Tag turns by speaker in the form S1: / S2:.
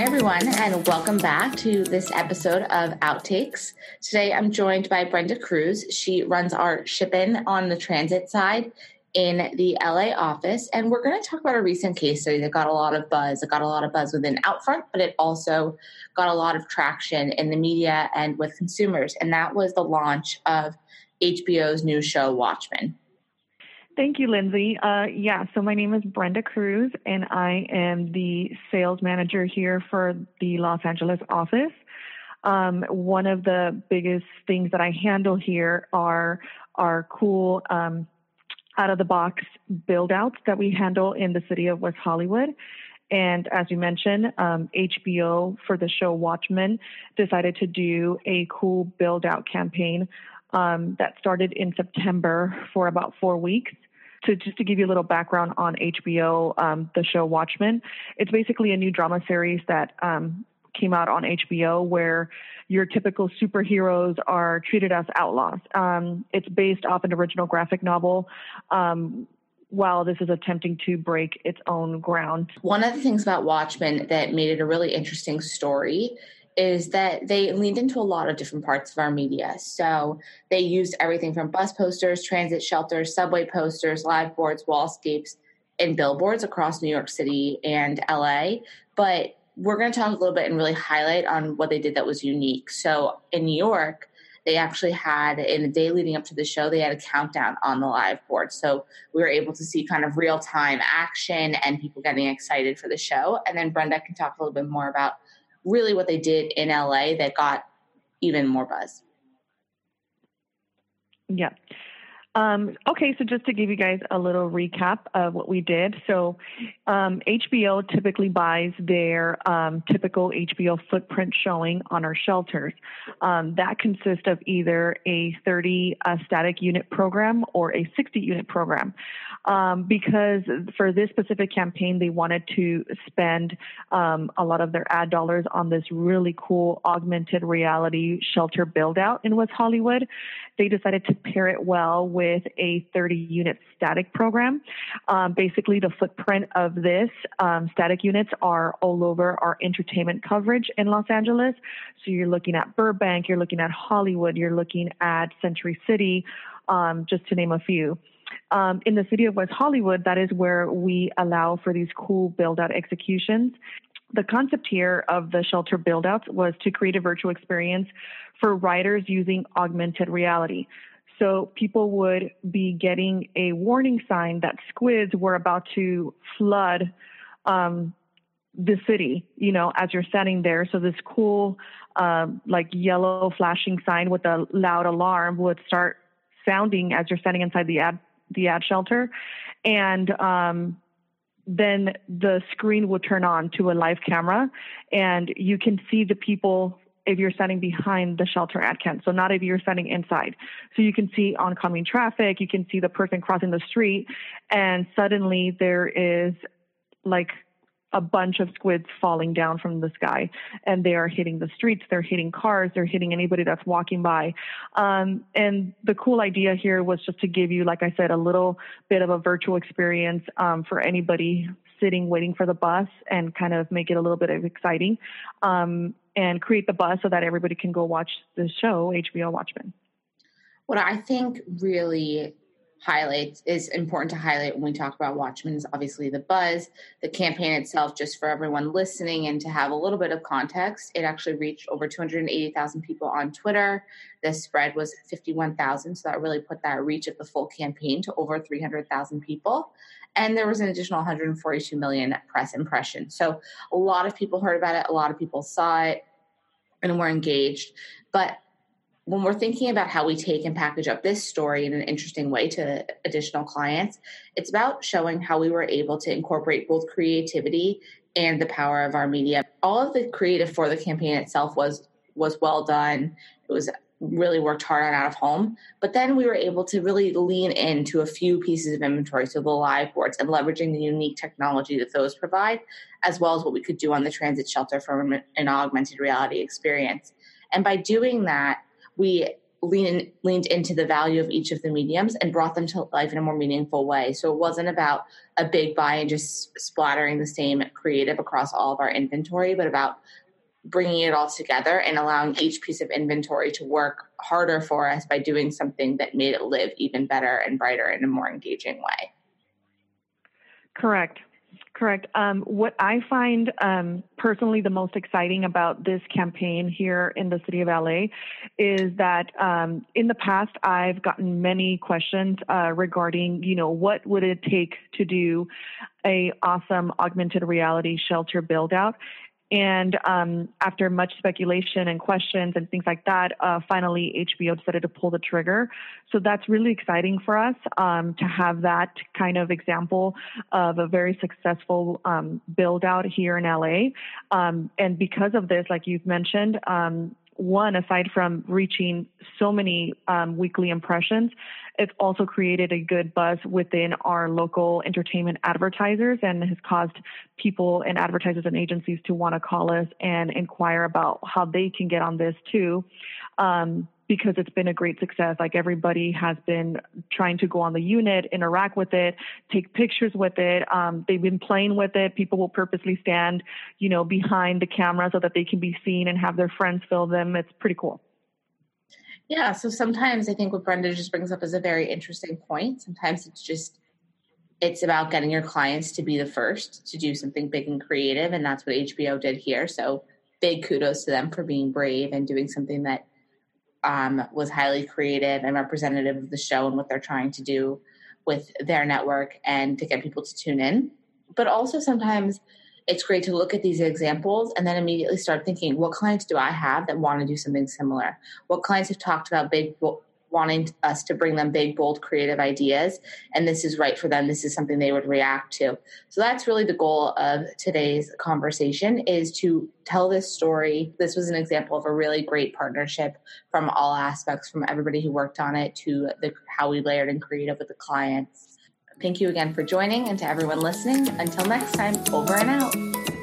S1: Hi, everyone, and welcome back to this episode of Outtakes. Today I'm joined by Brenda Cruz. She runs our shipping on the transit side in the LA office, and we're going to talk about a recent case study that got a lot of buzz. It got a lot of buzz within Outfront, but it also got a lot of traction in the media and with consumers, and that was the launch of HBO's new show, Watchmen.
S2: Thank you, Lindsay. Uh, yeah, so my name is Brenda Cruz, and I am the sales manager here for the Los Angeles office. Um, one of the biggest things that I handle here are our cool um, out of the box build outs that we handle in the city of West Hollywood. And as you mentioned, um, HBO for the show Watchmen decided to do a cool build out campaign um, that started in September for about four weeks. To just to give you a little background on HBO, um, the show Watchmen, it's basically a new drama series that um, came out on HBO where your typical superheroes are treated as outlaws. Um, it's based off an original graphic novel. Um, while this is attempting to break its own ground.
S1: One of the things about Watchmen that made it a really interesting story is that they leaned into a lot of different parts of our media. So they used everything from bus posters, transit shelters, subway posters, live boards, wallscapes, and billboards across New York City and LA. But we're going to talk a little bit and really highlight on what they did that was unique. So in New York, they actually had in the day leading up to the show they had a countdown on the live board so we were able to see kind of real time action and people getting excited for the show and then brenda can talk a little bit more about really what they did in LA that got even more buzz.
S2: Yeah. Um, okay, so just to give you guys a little recap of what we did. So, um, HBO typically buys their um, typical HBO footprint showing on our shelters. Um, that consists of either a 30 uh, static unit program or a 60 unit program um, because for this specific campaign, they wanted to spend um, a lot of their ad dollars on this really cool augmented reality shelter build out in West Hollywood. They decided to pair it well with a 30 unit static program. Um, basically, the footprint of this um, static units are all over our entertainment coverage in Los Angeles. So you're looking at Burbank, you're looking at Hollywood, you're looking at Century City, um, just to name a few um, in the city of West Hollywood, that is where we allow for these cool build out executions. The concept here of the shelter build outs was to create a virtual experience for riders using augmented reality. So people would be getting a warning sign that squids were about to flood um, the city, you know, as you're standing there. So this cool, uh, like yellow flashing sign with a loud alarm would start sounding as you're standing inside the ad the ad shelter, and um, then the screen will turn on to a live camera, and you can see the people if you're standing behind the shelter ad can. So not if you're standing inside. So you can see oncoming traffic, you can see the person crossing the street, and suddenly there is like a bunch of squids falling down from the sky and they are hitting the streets they're hitting cars they're hitting anybody that's walking by um, and the cool idea here was just to give you like i said a little bit of a virtual experience um, for anybody sitting waiting for the bus and kind of make it a little bit of exciting um, and create the buzz so that everybody can go watch the show hbo watchmen
S1: what i think really highlights is important to highlight when we talk about Watchmen is obviously the buzz, the campaign itself, just for everyone listening and to have a little bit of context. It actually reached over 280,000 people on Twitter. The spread was 51,000, so that really put that reach of the full campaign to over 300,000 people. And there was an additional 142 million press impressions. So a lot of people heard about it, a lot of people saw it and were engaged. But when we're thinking about how we take and package up this story in an interesting way to additional clients, it's about showing how we were able to incorporate both creativity and the power of our media. All of the creative for the campaign itself was was well done. It was really worked hard on out of home. But then we were able to really lean into a few pieces of inventory, so the live boards and leveraging the unique technology that those provide, as well as what we could do on the transit shelter from an augmented reality experience. And by doing that, we lean, leaned into the value of each of the mediums and brought them to life in a more meaningful way. So it wasn't about a big buy and just splattering the same creative across all of our inventory, but about bringing it all together and allowing each piece of inventory to work harder for us by doing something that made it live even better and brighter in a more engaging way.
S2: Correct. Correct. Um, what I find um, personally the most exciting about this campaign here in the city of LA is that um, in the past I've gotten many questions uh, regarding, you know, what would it take to do a awesome augmented reality shelter build out, and um, after much speculation and questions and things like that, uh, finally HBO decided to pull the trigger. So that's really exciting for us um, to have that kind of example of a very successful um, build out here in LA. Um, and because of this, like you've mentioned, um, one, aside from reaching so many um, weekly impressions, it's also created a good buzz within our local entertainment advertisers and has caused people and advertisers and agencies to want to call us and inquire about how they can get on this too. Um, because it's been a great success. Like everybody has been trying to go on the unit, interact with it, take pictures with it. Um, they've been playing with it. People will purposely stand, you know, behind the camera so that they can be seen and have their friends film them. It's pretty cool.
S1: Yeah. So sometimes I think what Brenda just brings up is a very interesting point. Sometimes it's just it's about getting your clients to be the first to do something big and creative, and that's what HBO did here. So big kudos to them for being brave and doing something that um, was highly creative and representative of the show and what they're trying to do with their network and to get people to tune in. But also sometimes it's great to look at these examples and then immediately start thinking, what clients do I have that want to do something similar? What clients have talked about big wanting us to bring them big, bold, creative ideas, and this is right for them. This is something they would react to. So that's really the goal of today's conversation is to tell this story. This was an example of a really great partnership from all aspects, from everybody who worked on it to the, how we layered and creative with the clients. Thank you again for joining and to everyone listening. Until next time, over and out.